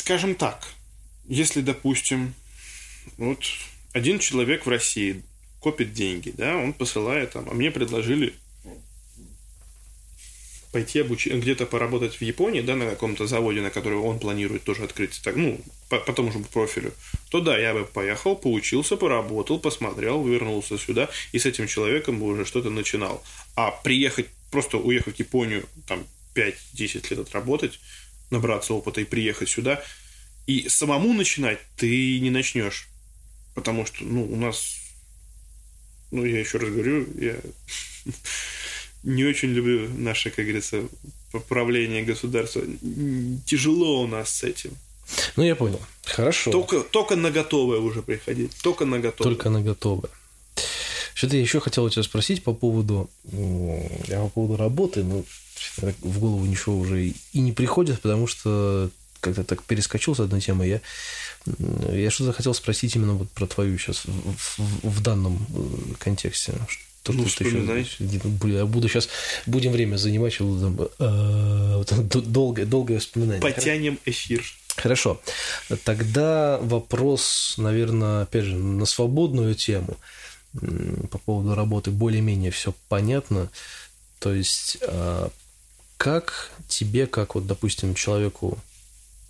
скажем так, если, допустим, вот один человек в России копит деньги, да, он посылает там, а мне предложили пойти обучить, где-то поработать в Японии, да, на каком-то заводе, на который он планирует тоже открыть, так, ну, по, по тому же профилю, то да, я бы поехал, поучился, поработал, посмотрел, вернулся сюда, и с этим человеком бы уже что-то начинал. А приехать, просто уехать в Японию, там, 5-10 лет отработать, набраться опыта и приехать сюда, и самому начинать ты не начнешь. Потому что, ну, у нас, ну, я еще раз говорю, я не очень люблю наше, как говорится, поправление государства. Тяжело у нас с этим. Ну, я понял. Хорошо. Только, только на готовое уже приходить. Только на готовое. Только на готовое. Что-то я еще хотел у тебя спросить по поводу, я по поводу работы, но в голову ничего уже и не приходит, потому что как-то так перескочил с одной темы. Я, я что-то хотел спросить именно вот про твою сейчас в, в, в данном э, контексте. То, ну, что еще, я буду сейчас, будем время занимать, буду э, долгое, долгое вспоминание. Потянем эфир. Хорошо. Тогда вопрос, наверное, опять же, на свободную тему по поводу работы более-менее все понятно. То есть, а, как тебе, как вот, допустим, человеку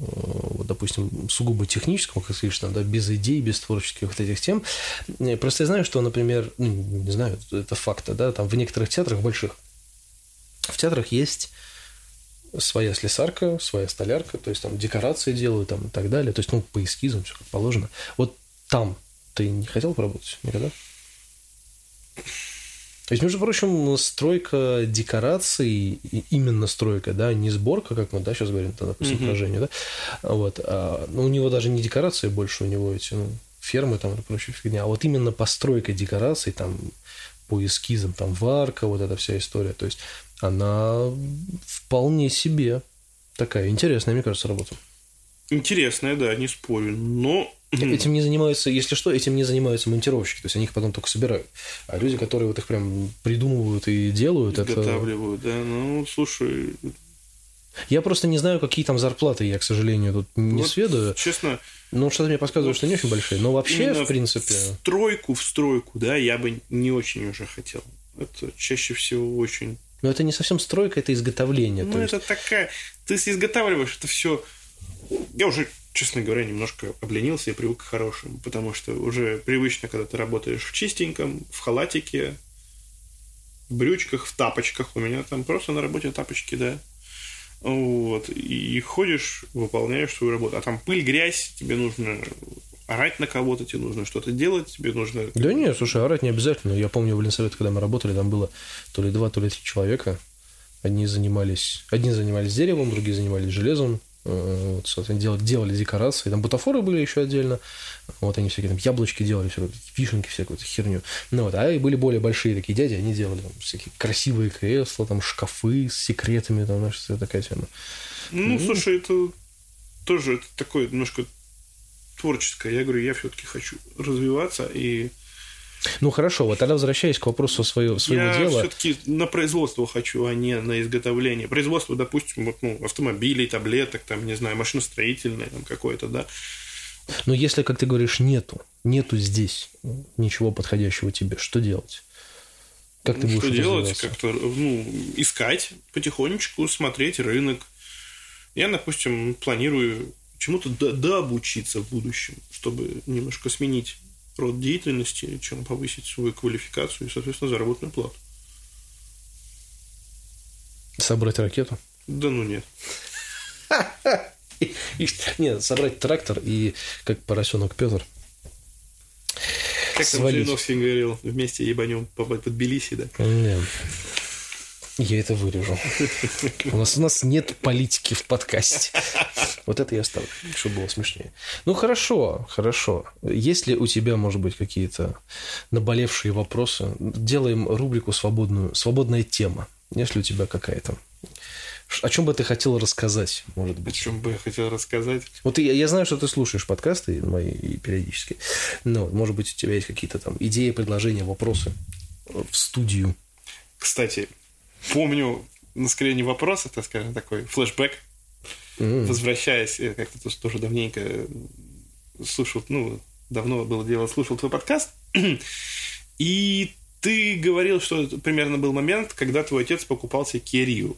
Э, вот, допустим, сугубо техническому, как слышно, да, без идей, без творческих вот этих тем. Э, просто я знаю, что, например, ну, не знаю, это факт, да, там в некоторых театрах больших, в театрах есть своя слесарка, своя столярка, то есть там декорации делают там и так далее, то есть, ну, по эскизам все как положено. Вот там ты не хотел поработать никогда? То есть, между прочим, стройка декораций, именно стройка, да, не сборка, как мы, да, сейчас говорим, там, допустим, mm-hmm. да, вот, а, ну, у него даже не декорации больше, у него эти, ну, фермы там и прочая фигня, а вот именно постройка декораций, там, по эскизам, там, варка, вот эта вся история, то есть, она вполне себе такая интересная, мне кажется, работа. Интересная, да, не спорю, но Этим не занимаются, если что, этим не занимаются монтировщики, то есть они их потом только собирают. А люди, которые вот их прям придумывают и делают, Изготавливают, это... да, ну, слушай... Я просто не знаю, какие там зарплаты, я, к сожалению, тут не вот, сведаю. Честно... Ну, что-то мне подсказывает, вот что не очень большие. Но вообще, в принципе... В стройку, в стройку, да, я бы не очень уже хотел. Это чаще всего очень... Но это не совсем стройка, это изготовление. Ну, это есть... такая... Ты изготавливаешь это все... Я уже честно говоря, немножко обленился и привык к хорошему, потому что уже привычно, когда ты работаешь в чистеньком, в халатике, в брючках, в тапочках. У меня там просто на работе тапочки, да. Вот. И ходишь, выполняешь свою работу. А там пыль, грязь, тебе нужно орать на кого-то, тебе нужно что-то делать, тебе нужно... Да нет, слушай, орать не обязательно. Я помню в Ленсовете, когда мы работали, там было то ли два, то ли три человека. Одни занимались, одни занимались деревом, другие занимались железом, вот, соответственно, делали, делали декорации. Там бутафоры были еще отдельно. Вот они всякие там яблочки делали, все, вишенки, всякую херню. Ну, вот, а и были более большие такие дяди, они делали там, всякие красивые кресла, там шкафы с секретами, там, знаешь, такая тема. Ну, ну, слушай, это тоже это такое немножко творческое. Я говорю, я все-таки хочу развиваться и ну хорошо, вот тогда возвращаясь к вопросу своего, своего я дела. Я все-таки на производство хочу, а не на изготовление. Производство, допустим, вот, ну, автомобилей, таблеток, там, не знаю, машиностроительное там какое-то, да. Но если, как ты говоришь, нету, нету здесь ничего подходящего тебе, что делать? Как ты ну, будешь Что делать? Как-то, ну, искать потихонечку, смотреть рынок. Я, допустим, планирую чему-то дообучиться в будущем, чтобы немножко сменить род деятельности, чем повысить свою квалификацию и, соответственно, заработную плату. Собрать ракету? Да ну нет. Нет, собрать трактор и как поросенок Петр. Как там Жириновский говорил, вместе ебанем под Тбилиси, да? Нет. Я это вырежу. У нас, у нас нет политики в подкасте. Вот это я ставлю, чтобы было смешнее. Ну, хорошо, хорошо. Если у тебя, может быть, какие-то наболевшие вопросы, делаем рубрику свободную, «Свободная тема». Если у тебя какая-то о чем бы ты хотел рассказать, может быть? О чем бы я хотел рассказать? Вот я, я знаю, что ты слушаешь подкасты мои периодически. Но, может быть, у тебя есть какие-то там идеи, предложения, вопросы в студию. Кстати, помню, на скорее не вопрос, это, скажем, такой флешбэк. mm. возвращаясь, я как-то тоже давненько слушал, ну, давно было дело, слушал твой подкаст, и ты говорил, что примерно был момент, когда твой отец покупал себе Kia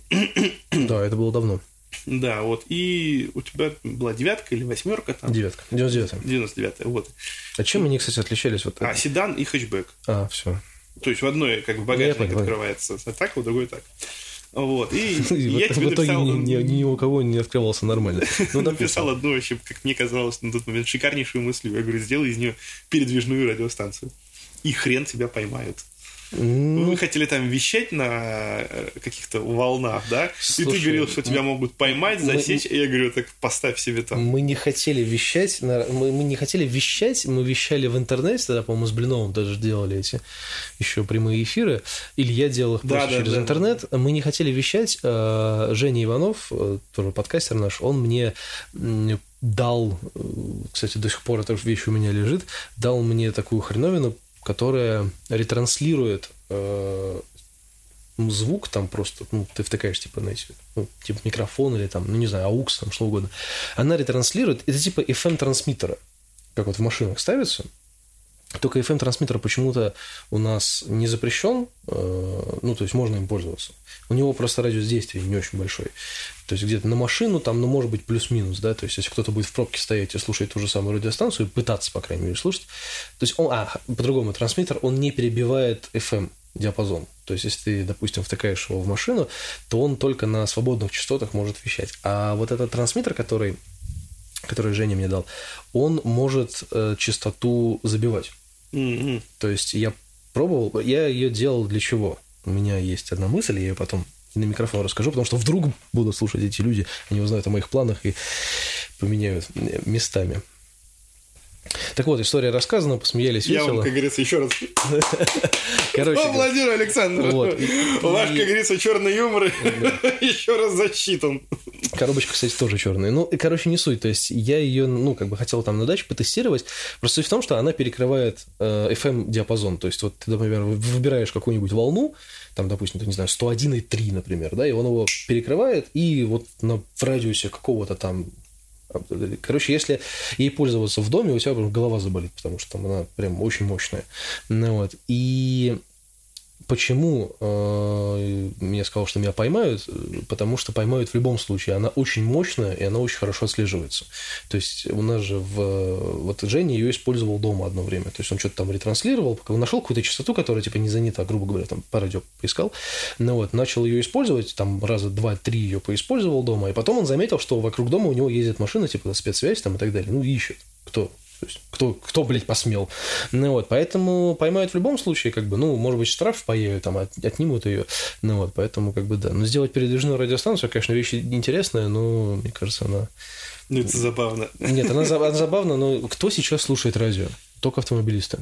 Да, это было давно. Да, вот. И у тебя была девятка или восьмерка там? Девятка. 99 99 вот. А чем они, кстати, отличались? Вот а, седан и хэтчбэк. А, все. То есть в одной как бы багажник открывается так, в другой так. Вот. И, и я тебе в итоге написал... ни, ни, ни у кого не открывался нормально. Ну, написал одну вообще, как мне казалось на тот момент, шикарнейшую мысль. Я говорю, сделай из нее передвижную радиостанцию. И хрен тебя поймают. Mm. Вы хотели там вещать на э, каких-то волнах, да? Слушай, и ты говорил, что тебя могут поймать, засечь, мы, и я говорю, так поставь себе там. Мы не хотели вещать, мы, мы не хотели вещать, мы вещали в интернете, тогда, по-моему, с Блиновым даже делали эти еще прямые эфиры, или я делал их да, просто да, через да, интернет. Мы не хотели вещать. Э, Женя Иванов, э, тоже подкастер наш, он мне дал, кстати, до сих пор эта вещь у меня лежит, дал мне такую хреновину которая ретранслирует э, звук там просто, ну, ты втыкаешь, типа, на эти, ну, типа микрофон или там, ну, не знаю, AUX, там, что угодно. Она ретранслирует, это типа FM-трансмиттера, как вот в машинах ставится, только FM-трансмиттер почему-то у нас не запрещен, э, ну, то есть можно им пользоваться. У него просто радиус действия не очень большой. То есть где-то на машину там, ну, может быть, плюс-минус, да, то есть если кто-то будет в пробке стоять и слушать ту же самую радиостанцию, пытаться, по крайней мере, слушать, то есть он, а, по-другому, трансмиттер, он не перебивает FM диапазон. То есть, если ты, допустим, втыкаешь его в машину, то он только на свободных частотах может вещать. А вот этот трансмиттер, который, который Женя мне дал, он может э, частоту забивать. Mm-hmm. То есть я пробовал, я ее делал для чего? У меня есть одна мысль, я ее потом на микрофон расскажу, потому что вдруг будут слушать эти люди, они узнают о моих планах и поменяют местами. Так вот, история рассказана, посмеялись Я весело. вам, как говорится, еще раз. Короче, О, Владимир Александрович, вот. ваш, как говорится, черный юмор еще раз засчитан. Коробочка, кстати, тоже черная. Ну, короче, не суть. То есть я ее, ну, как бы хотел там на даче потестировать. Просто суть в том, что она перекрывает э, FM-диапазон. То есть вот ты, например, выбираешь какую-нибудь волну, там, допустим, ты, не знаю, 101,3, например, да, и он его перекрывает, и вот на, в радиусе какого-то там Короче, если ей пользоваться в доме, у тебя голова заболит, потому что там она прям очень мощная. Ну, вот. И Почему э, я сказал, что меня поймают? Потому что поймают в любом случае. Она очень мощная, и она очень хорошо отслеживается. То есть у нас же в... Вот Женя ее использовал дома одно время. То есть он что-то там ретранслировал, пока он нашел какую-то частоту, которая типа не занята, грубо говоря, там по радио поискал. Ну вот, начал ее использовать, там раза два-три ее поиспользовал дома, и потом он заметил, что вокруг дома у него ездит машина, типа спецсвязь там и так далее. Ну, ищет. Кто? То есть, кто, кто, блядь, посмел? Ну вот, поэтому поймают в любом случае, как бы, ну, может быть, штраф появят, там, от, отнимут ее. Ну вот, поэтому, как бы, да. Но сделать передвижную радиостанцию, конечно, вещь интересная, но, мне кажется, она... Ну, это забавно. Нет, она, она забавна, но кто сейчас слушает радио? Только автомобилисты.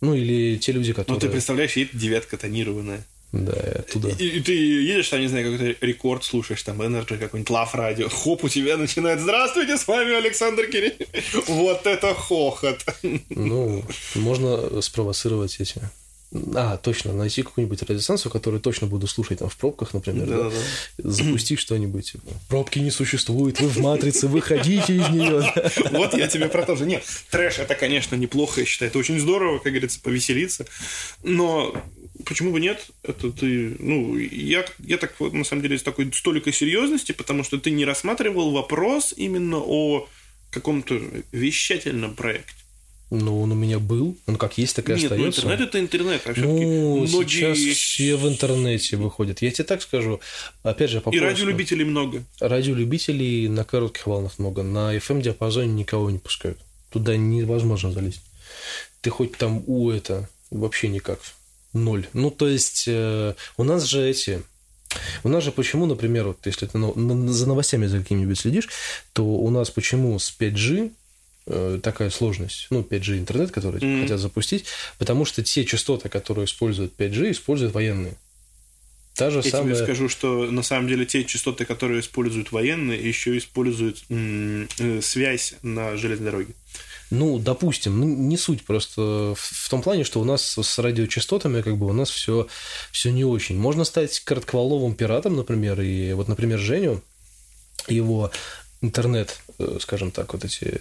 Ну, или те люди, которые... Ну, ты представляешь, едет девятка тонированная. Да, оттуда. И, и ты едешь, там, не знаю, какой-то рекорд слушаешь, там, Energy, какой-нибудь Love Radio, хоп, у тебя начинает «Здравствуйте, с вами Александр Кирилл». Вот это хохот. Ну, можно спровоцировать эти а, точно, найти какую-нибудь радиостанцию, которую точно буду слушать там в пробках, например, да, да? да. запустить что-нибудь, типа, пробки не существует, вы в матрице, выходите из нее. Вот я тебе про то же. Нет, трэш это, конечно, неплохо, я считаю, это очень здорово, как говорится, повеселиться, но почему бы нет? Это ты, ну, я, я так вот, на самом деле, с такой столикой серьезности, потому что ты не рассматривал вопрос именно о каком-то вещательном проекте. Ну, он у меня был. Он как есть, так и Нет, остается. Ну, интернет это интернет. А ну, сейчас все в интернете выходят. Я тебе так скажу. Опять же, по И радиолюбителей много. Радиолюбителей на коротких волнах много. На FM-диапазоне никого не пускают. Туда невозможно залезть. Ты хоть там у это вообще никак. Ноль. Ну, то есть, э, у нас же эти... У нас же почему, например, вот если ты на, за новостями за какими-нибудь следишь, то у нас почему с 5G Э, такая сложность. Ну, 5G интернет, который mm-hmm. хотят запустить, потому что те частоты, которые используют 5G, используют военные. Та же Я самая... тебе скажу, что на самом деле те частоты, которые используют военные, еще используют м- э, связь на железной дороге. Ну, допустим, ну, не суть просто в том плане, что у нас с радиочастотами как бы у нас все, все не очень. Можно стать коротковолновым пиратом, например, и вот, например, Женю, его интернет, э, скажем так, вот эти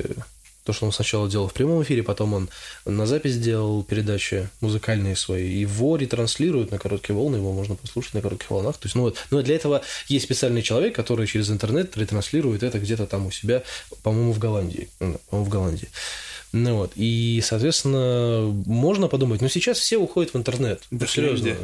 то, что он сначала делал в прямом эфире, потом он на запись делал передачи музыкальные свои, его ретранслируют на короткие волны, его можно послушать на коротких волнах. То есть, ну вот, но для этого есть специальный человек, который через интернет ретранслирует это где-то там у себя, по-моему, в Голландии. Ну по-моему, в Голландии. Ну вот, и, соответственно, можно подумать, ну сейчас все уходят в интернет. Да серьезно.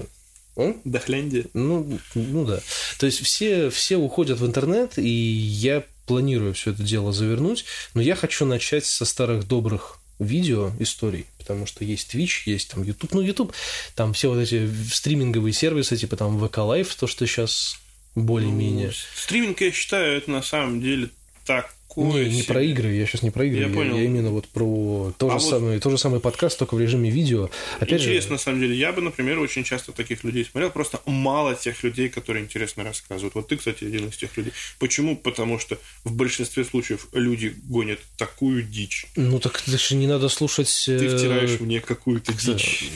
Он? Дохляндия. Ну, ну да. То есть все, все уходят в интернет, и я планирую все это дело завернуть, но я хочу начать со старых добрых видео историй, потому что есть Twitch, есть там YouTube, ну YouTube, там все вот эти стриминговые сервисы, типа там VK Live, то, что сейчас более-менее. Ну, стриминг, я считаю, это на самом деле так такое. Не, не про игры, я сейчас не про игры, я, я, понял. я именно вот про то, а же вот... самое, то же самое подкаст, только в режиме видео. Опять Интересно, же... на самом деле, я бы, например, очень часто таких людей смотрел, просто мало тех людей, которые интересно рассказывают. Вот ты, кстати, один из тех людей. Почему? Потому что в большинстве случаев люди гонят такую дичь. Ну так даже не надо слушать... Ты э, втираешь мне какую-то дичь.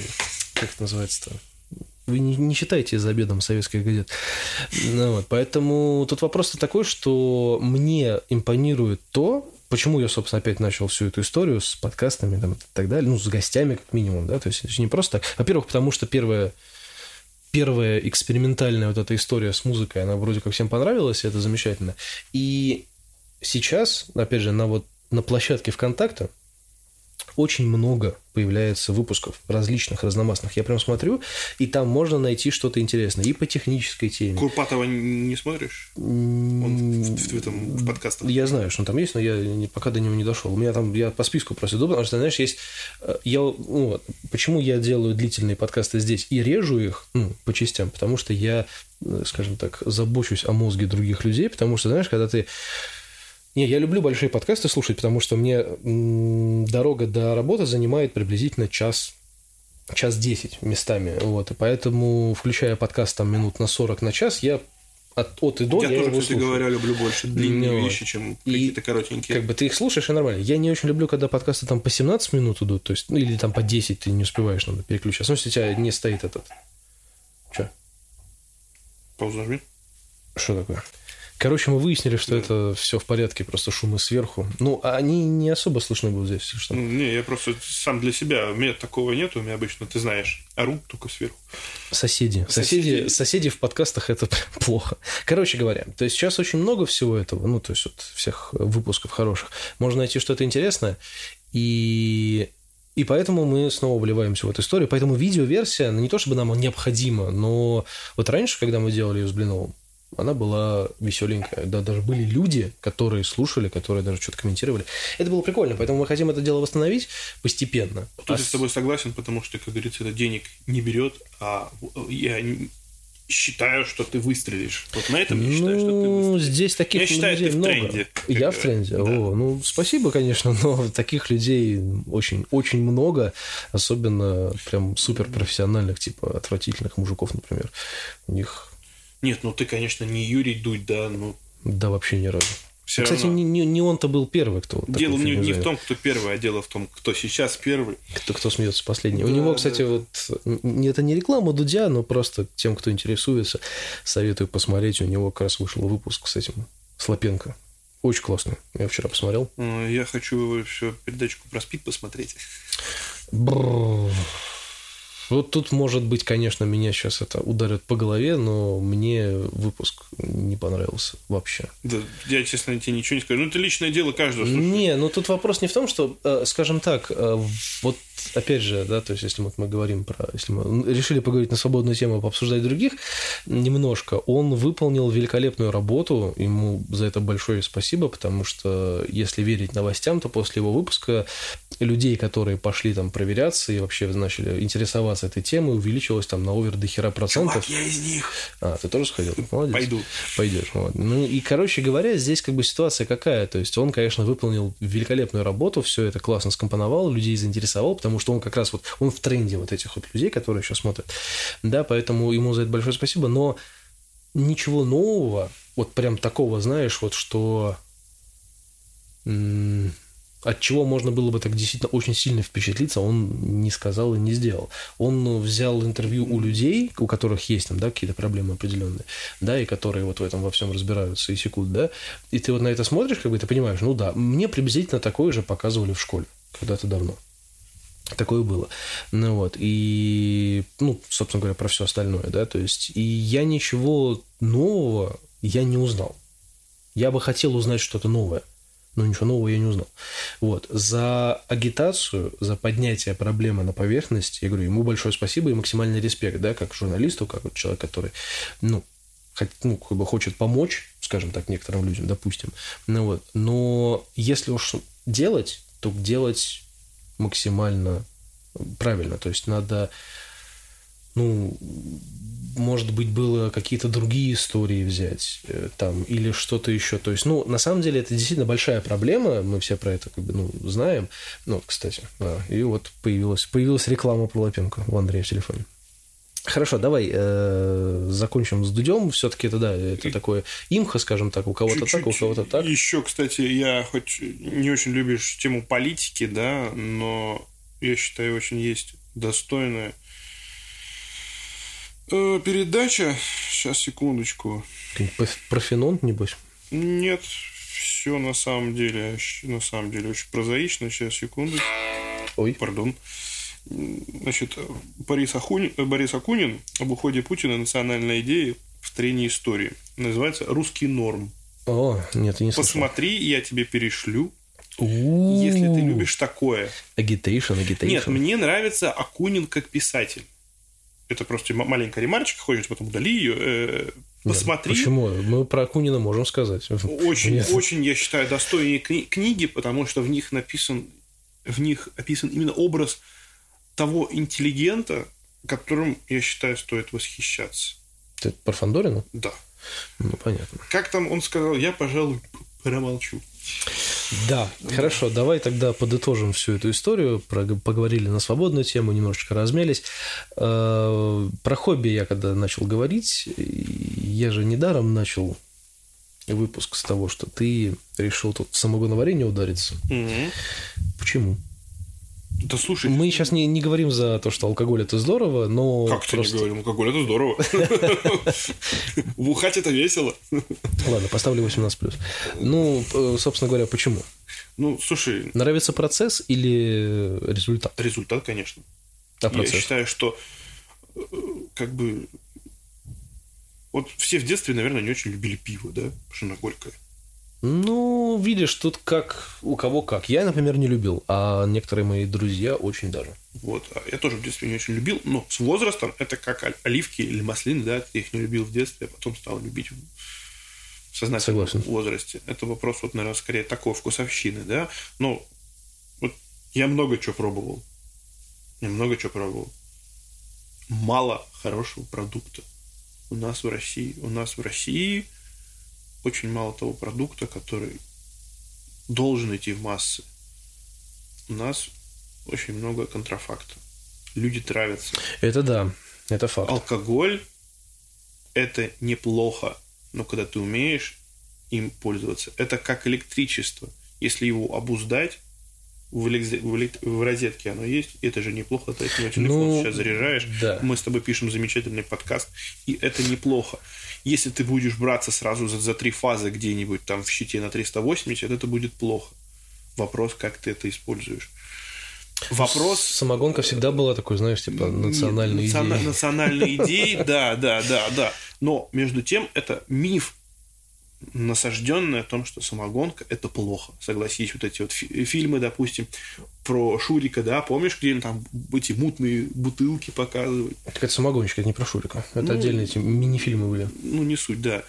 Как это называется-то? Вы не, не читаете за обедом советских газет. Ну, вот, поэтому тут вопрос такой, что мне импонирует то, почему я, собственно, опять начал всю эту историю с подкастами там, и так далее, ну, с гостями как минимум, да, то есть не просто так. Во-первых, потому что первая первая экспериментальная вот эта история с музыкой, она вроде как всем понравилась, и это замечательно. И сейчас, опять же, на вот на площадке ВКонтакте очень много появляется выпусков различных, разномастных. Я прям смотрю, и там можно найти что-то интересное. И по технической теме. Курпатова не смотришь? Он в, в, в этом в подкастах. Я знаю, что он там есть, но я пока до него не дошел. У меня там, я по списку просто иду, потому что, знаешь, есть... Э, я, ну, почему я делаю длительные подкасты здесь и режу их ну, по частям? Потому что я, э, скажем так, забочусь о мозге других людей, потому что, знаешь, когда ты не, я люблю большие подкасты слушать, потому что мне дорога до работы занимает приблизительно час час десять местами. Вот, и поэтому, включая подкаст там минут на 40 на час, я от, от и до я, я тоже, кстати слушаю. говоря, люблю больше длинные ну, вещи, чем какие-то коротенькие. Как бы ты их слушаешь, и нормально. Я не очень люблю, когда подкасты там по 17 минут идут, то есть, ну, или там по 10 ты не успеваешь, надо переключаться. Ну, если у тебя не стоит этот... Че? Паузу нажми. Что такое? Короче, мы выяснили, что это все в порядке, просто шумы сверху. Ну, а они не особо слышны будут здесь, что. Не, я просто сам для себя. У меня такого нет, у меня обычно, ты знаешь, орут только сверху. Соседи. Соседи, соседи, соседи в подкастах это плохо. Короче говоря, то есть сейчас очень много всего этого, ну, то есть вот всех выпусков хороших. Можно найти что-то интересное, и и поэтому мы снова вливаемся в эту историю. Поэтому видеоверсия, ну, не то чтобы нам необходима, но вот раньше, когда мы делали ее с Блиновым, она была веселенькая. Да, даже были люди, которые слушали, которые даже что-то комментировали. Это было прикольно, поэтому мы хотим это дело восстановить постепенно. Тут а я с тобой согласен, потому что, как говорится, это денег не берет, а я считаю, что ты выстрелишь. Вот на этом я считаю, что ты ну, выстрелишь. здесь таких я считаю, людей ты в много. тренде. Я в тренде. Да. О, ну, спасибо, конечно, но таких людей очень, очень много, особенно прям суперпрофессиональных, типа отвратительных мужиков, например. У них нет, ну ты, конечно, не Юрий Дудь, да, ну... Да, вообще ни разу. Все Кстати, равно. не, не, не он-то был первый, кто... Дело не, не в том, кто первый, а дело в том, кто сейчас первый. Кто, кто смеется последний. Да, У него, кстати, да. вот... Это не реклама Дудя, но просто тем, кто интересуется, советую посмотреть. У него как раз вышел выпуск с этим, с Лапенко. Очень классно. Я вчера посмотрел. Я хочу еще передачку про спид посмотреть. Бррр. Вот тут, может быть, конечно, меня сейчас это ударит по голове, но мне выпуск не понравился вообще. Да, я, честно, тебе ничего не скажу. Ну, это личное дело каждого. Слушай. Не, ну тут вопрос не в том, что, э, скажем так, э, вот опять же, да, то есть если вот мы говорим про, если мы решили поговорить на свободную тему, пообсуждать других немножко, он выполнил великолепную работу, ему за это большое спасибо, потому что если верить новостям, то после его выпуска людей, которые пошли там проверяться и вообще начали интересоваться этой темой, увеличилось там на овер до хера процентов. Чувак, я из них. А, ты тоже сходил? Молодец. Пойду. Пойдешь. Вот. Ну и, короче говоря, здесь как бы ситуация какая? То есть он, конечно, выполнил великолепную работу, все это классно скомпоновал, людей заинтересовал, потому что он как раз вот, он в тренде вот этих вот людей, которые сейчас смотрят. Да, поэтому ему за это большое спасибо, но ничего нового, вот прям такого, знаешь, вот что от чего можно было бы так действительно очень сильно впечатлиться, он не сказал и не сделал. Он взял интервью у людей, у которых есть там, да, какие-то проблемы определенные, да, и которые вот в этом во всем разбираются и секут, да, и ты вот на это смотришь, как бы ты понимаешь, ну да, мне приблизительно такое же показывали в школе когда-то давно. Такое было. Ну вот, и, ну, собственно говоря, про все остальное, да, то есть, и я ничего нового я не узнал. Я бы хотел узнать что-то новое – но ничего нового я не узнал. Вот. За агитацию, за поднятие проблемы на поверхность, я говорю, ему большое спасибо и максимальный респект, да, как журналисту, как вот человек, который, ну, хоть, ну, как бы хочет помочь, скажем так, некоторым людям, допустим. Ну, вот. Но если уж делать, то делать максимально правильно. То есть надо, ну, может быть, было какие-то другие истории взять э, там или что-то еще. То есть, ну, на самом деле, это действительно большая проблема, мы все про это как бы, ну, знаем. Ну, кстати, да, и вот появилась, появилась реклама про Лапенко у Андрея в телефоне. Хорошо, давай э, закончим с Дудем. Все-таки это да, это такое имхо, скажем так, у кого-то так, у кого-то так. Еще, кстати, я хоть не очень любишь тему политики, да, но я считаю, очень есть достойная Э, передача. Сейчас, секундочку. Профинон, небось? Нет, все на самом деле, на самом деле очень прозаично. Сейчас, секунду. Ой. Пардон. Значит, Борис Акунин, Борис Акунин об уходе Путина национальной идеи в трении истории. Называется «Русский норм». О, нет, не слышал. Посмотри, я тебе перешлю. Если ты любишь такое. Агитейшн, агитейшн. Нет, мне нравится Акунин как писатель это просто маленькая ремарочка, хочешь, потом удали ее. Э, посмотри. Да, почему? Мы про Акунина можем сказать. Очень, Нет. очень, я считаю, достойные кни- книги, потому что в них написан, в них описан именно образ того интеллигента, которым, я считаю, стоит восхищаться. Ты про Фандорина? Да. Ну, понятно. Как там он сказал, я, пожалуй, промолчу. Да, хорошо, давай тогда подытожим всю эту историю. Поговорили на свободную тему, немножечко размялись. Э, про хобби я когда начал говорить, я же недаром начал выпуск с того, что ты решил тут в самогоноварение удариться. Угу. Почему? Да слушай. Мы сейчас не, не говорим за то, что алкоголь это здорово, но. Как просто... не говорим? Алкоголь это здорово. Бухать это весело. Ладно, поставлю 18 плюс. Ну, э, собственно говоря, почему? Ну, слушай. Нравится процесс или результат? Результат, конечно. А процесс? Я считаю, что э, как бы вот все в детстве, наверное, не очень любили пиво, да, потому что оно горькое. Ну, видишь, тут как у кого как. Я, например, не любил, а некоторые мои друзья очень даже. Вот, а я тоже в детстве не очень любил, но с возрастом это как оливки или маслины, да, я их не любил в детстве, а потом стал любить в сознательном Согласен. возрасте. Это вопрос, вот, наверное, скорее такой вкусовщины, да, но вот я много чего пробовал. Я много чего пробовал. Мало хорошего продукта у нас в России. У нас в России – очень мало того продукта, который должен идти в массы. У нас очень много контрафакта. Люди травятся. Это да, это факт. Алкоголь – это неплохо, но когда ты умеешь им пользоваться, это как электричество. Если его обуздать, в, в розетке оно есть, это же неплохо, ты от него телефон ну, сейчас заряжаешь. Да. Мы с тобой пишем замечательный подкаст, и это неплохо. Если ты будешь браться сразу за, за три фазы где-нибудь там в щите на 380, это будет плохо. Вопрос, как ты это используешь. Вопрос... Самогонка всегда была такой, знаешь, типа национальной идеей. Национальной идеей, да, да, да, да. Но между тем это миф, насажденное о том, что самогонка – это плохо. Согласись, вот эти вот фи- фильмы, допустим, про Шурика, да, помнишь, где там эти мутные бутылки показывают? Так это самогонщик, это не про Шурика. Это ну, отдельные эти мини-фильмы были. Ну, не суть, да.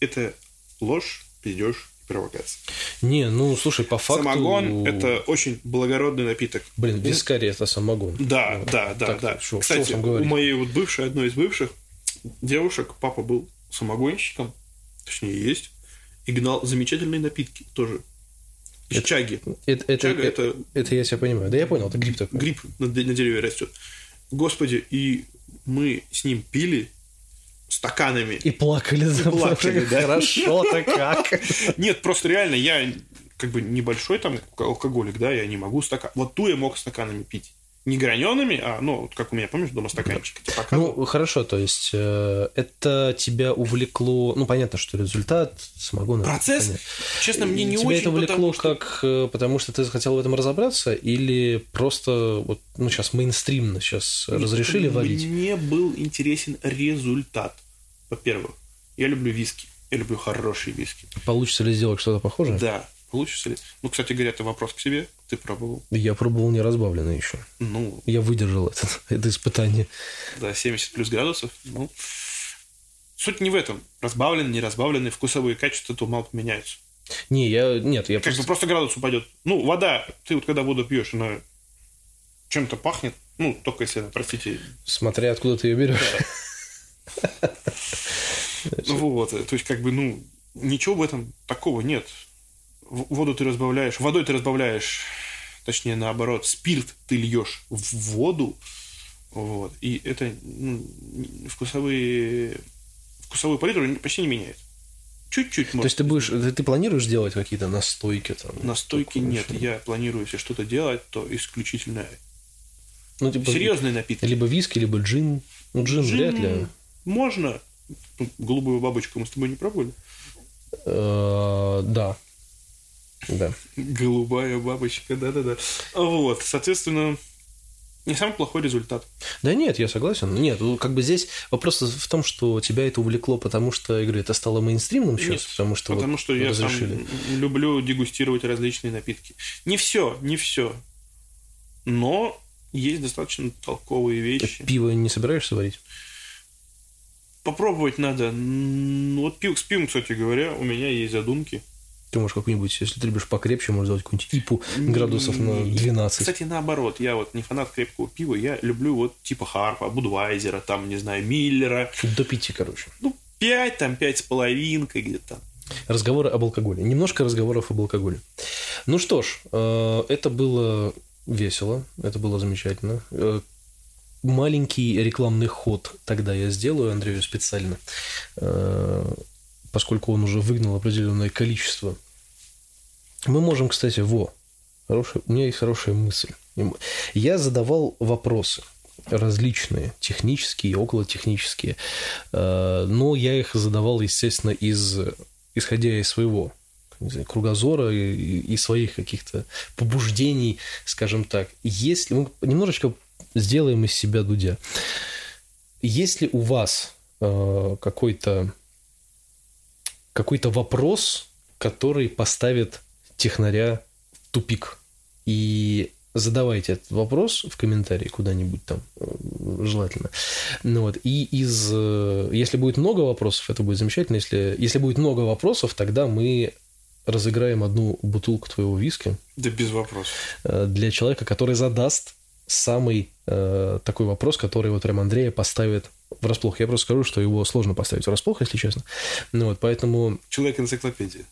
Это ложь, пиздеж провокация. Не, ну, слушай, по факту... Самогон – это очень благородный напиток. Блин, вискарь – это самогон. Да, да, да, так, да. Шо, Кстати, у моей вот бывшей, одной из бывших девушек, папа был самогонщиком, точнее есть, и гнал замечательные напитки тоже. Это, чаги. Это, это, Чага это, это, это я себя понимаю. Да я понял, это гриб такой. Гриб на, на дереве растет. Господи, и мы с ним пили стаканами. И плакали. И плакали, да. Хорошо-то как. Нет, просто реально я как бы небольшой там алкоголик, да, я не могу стакан. Вот ту я мог стаканами пить. Не гранеными, а, ну, вот как у меня, помнишь, дома стаканчик. Типа, ну, хорошо, то есть э, это тебя увлекло, ну, понятно, что результат самогона... Процесс, понятно. честно, мне не тебя очень, это увлекло что... как, э, потому что ты хотел в этом разобраться, или просто, вот, ну, сейчас мейнстримно сейчас разрешили варить? Мне был интересен результат, во-первых. Я люблю виски, я люблю хорошие виски. Получится ли сделать что-то похожее? Да, Получится ли? Ну, кстати говоря, это вопрос к себе. Ты пробовал? Я пробовал не разбавленный еще. Ну. Я выдержал это, это испытание. Да, 70 плюс градусов. Ну. Суть не в этом. Разбавленный, не разбавленный, вкусовые качества то мало поменяются. Не, я. Нет, я как просто... бы просто градус упадет. Ну, вода, ты вот когда воду пьешь, она чем-то пахнет. Ну, только если, простите. Смотря откуда ты ее берешь. Ну вот, то есть, как бы, ну, ничего в этом такого нет воду ты разбавляешь, водой ты разбавляешь, точнее наоборот, спирт ты льешь в воду, вот, и это ну, вкусовые, вкусовую палитру почти не меняет. Чуть-чуть. То есть ты будешь, ты, ты планируешь делать какие-то настойки там? Настойки нет, я планирую, если что-то делать, то исключительно ну, типа, серьезные напитки. Либо виски, либо джин. Ну, джин, джин вряд ли. Можно. Голубую бабочку мы с тобой не пробовали? Э, да. Да. Голубая бабочка, да-да-да. Вот, соответственно, не самый плохой результат. Да нет, я согласен. Нет, ну, как бы здесь вопрос в том, что тебя это увлекло, потому что, я говорю, это стало мейнстримным сейчас, нет, потому что Потому вот что я разрешили. сам люблю дегустировать различные напитки. Не все, не все. Но есть достаточно толковые вещи. Пиво не собираешься варить? Попробовать надо. Вот пив, с пивом, кстати говоря, у меня есть задумки. Ты можешь какую-нибудь, если ты любишь покрепче, можешь сделать какую-нибудь ипу градусов на 12. Кстати, наоборот, я вот не фанат крепкого пива, я люблю вот типа Харпа, Будвайзера, там, не знаю, Миллера. До пяти, короче. Ну, пять, там, пять с половинкой где-то. Разговоры об алкоголе. Немножко разговоров об алкоголе. Ну что ж, э, это было весело, это было замечательно. Э, маленький рекламный ход тогда я сделаю Андрею специально э, поскольку он уже выгнал определенное количество. Мы можем, кстати, во, хорошая, у меня есть хорошая мысль. Я задавал вопросы различные, технические, околотехнические, э, но я их задавал, естественно, из, исходя из своего знаю, кругозора и, и своих каких-то побуждений, скажем так. Если мы немножечко сделаем из себя Дудя, если у вас э, какой-то какой-то вопрос, который поставит технаря в тупик. И задавайте этот вопрос в комментарии куда-нибудь там, э, желательно. Ну вот, и из... Э, если будет много вопросов, это будет замечательно. Если, если будет много вопросов, тогда мы разыграем одну бутылку твоего виски. Да без вопросов. Э, для человека, который задаст самый э, такой вопрос, который вот прям Андрея поставит врасплох. Я просто скажу, что его сложно поставить врасплох, если честно. Ну вот, поэтому... Человек-энциклопедия.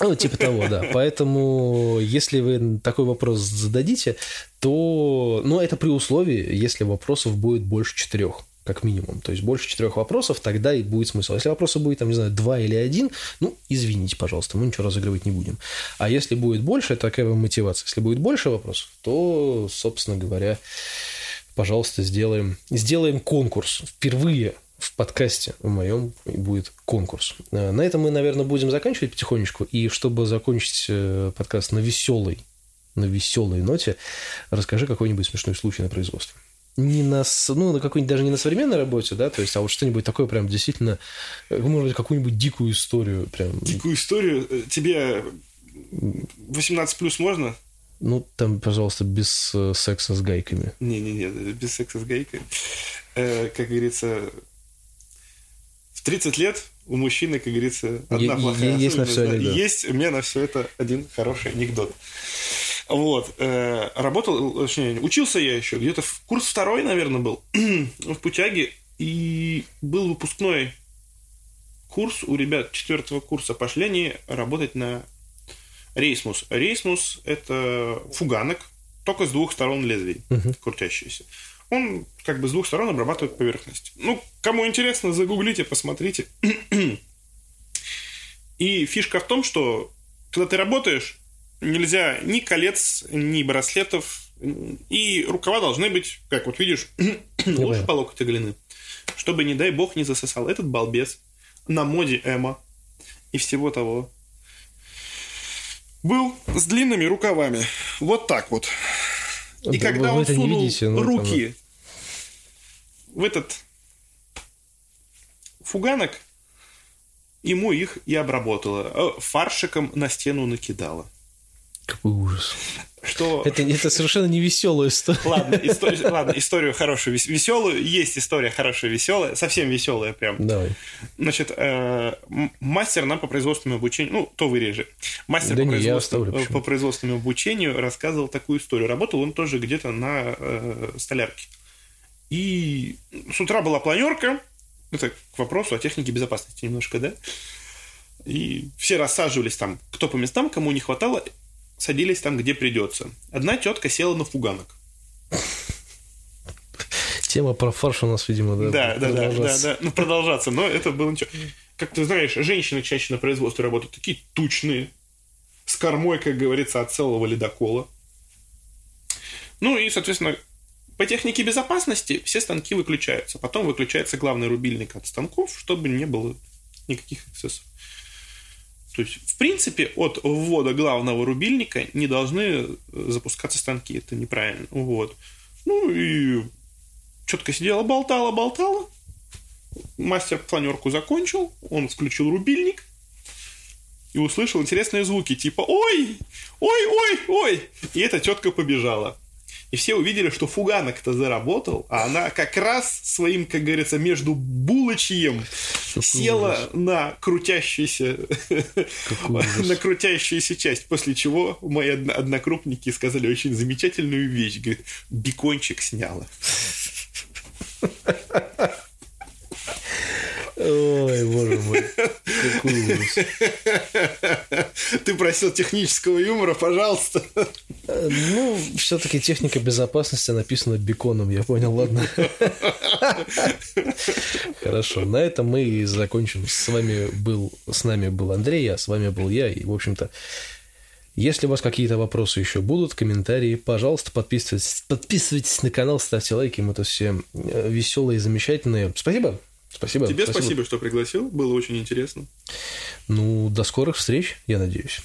Ну, типа того, да. Поэтому, если вы такой вопрос зададите, то... Ну, это при условии, если вопросов будет больше четырех как минимум. То есть больше четырех вопросов, тогда и будет смысл. Если вопросов будет, там, не знаю, два или один, ну, извините, пожалуйста, мы ничего разыгрывать не будем. А если будет больше, такая мотивация. Если будет больше вопросов, то, собственно говоря, пожалуйста, сделаем, сделаем конкурс. Впервые в подкасте в моем будет конкурс. Э, на этом мы, наверное, будем заканчивать потихонечку. И чтобы закончить э, подкаст на веселой, на веселой ноте, расскажи какой-нибудь смешной случай на производстве. Не на, ну, на какой-нибудь, даже не на современной работе, да, то есть, а вот что-нибудь такое прям действительно, э, может быть, какую-нибудь дикую историю прям. Дикую историю? Тебе 18 плюс можно? Ну, там, пожалуйста, без э, секса с гайками. Не-не-не, без секса с гайками. Э, как говорится, в 30 лет у мужчины, как говорится, одна плохая Есть на все анекдот. Есть у меня на все это один хороший анекдот. Вот. Э, работал, точнее, учился я еще, где-то в курс второй, наверное, был, в Путяге, и был выпускной курс у ребят четвертого курса пошли они работать на Рейсмус. Рейсмус – это фуганок, только с двух сторон лезвий, uh-huh. крутящиеся. Он как бы с двух сторон обрабатывает поверхность. Ну, кому интересно, загуглите, посмотрите. И фишка в том, что когда ты работаешь, нельзя ни колец, ни браслетов, и рукава должны быть, как вот видишь, лучше по локоть оголены, чтобы, не дай бог, не засосал этот балбес на моде Эма и всего того. Был с длинными рукавами. Вот так вот. И Да когда он сунул видите, там- руки в этот фуганок, ему их и обработало. Э, Фаршиком на стену накидало. Какой ужас. Что... Это, это совершенно не веселая история. Ладно, историю, ладно, историю хорошую, вес- веселую. Есть история хорошая, веселая, совсем веселая прям. Давай. Значит, э, мастер нам по производственному обучению, ну, то вырежи. Мастер Да по, производственному, оставлю, э, по производственному обучению рассказывал такую историю. Работал он тоже где-то на э, столярке. И с утра была планерка. Это к вопросу о технике безопасности немножко, да? И все рассаживались там, кто по местам, кому не хватало, садились там, где придется. Одна тетка села на фуганок. Тема про фарш у нас, видимо, да, Да, да, да, да, да. Ну, продолжаться, но это было ничего. Как ты знаешь, женщины чаще на производстве работают такие тучные, с кормой, как говорится, от целого ледокола. Ну и, соответственно, по технике безопасности все станки выключаются. Потом выключается главный рубильник от станков, чтобы не было никаких эксцессов. То есть, в принципе, от ввода главного рубильника не должны э, запускаться станки. Это неправильно. Вот. Ну и четко сидела, болтала, болтала. Мастер планерку закончил, он включил рубильник и услышал интересные звуки, типа «Ой! Ой, ой, ой!» И эта тетка побежала. И все увидели, что фуганок-то заработал, а она как раз своим, как говорится, между булочьем села на крутящуюся, на крутящуюся часть, после чего мои одно- однокрупники сказали очень замечательную вещь. Говорит, бекончик сняла. Ой, боже мой. Какой ужас. Ты просил технического юмора, пожалуйста. Ну, все-таки техника безопасности написана беконом, я понял, ладно. Хорошо, на этом мы и закончим. С вами был, с нами был Андрей, а с вами был я. И, в общем-то, если у вас какие-то вопросы еще будут, комментарии, пожалуйста, подписывайтесь, подписывайтесь на канал, ставьте лайки, мы тут все э, веселые, замечательные. Спасибо. Спасибо. Тебе спасибо, что пригласил, было очень интересно. Ну, до скорых встреч, я надеюсь.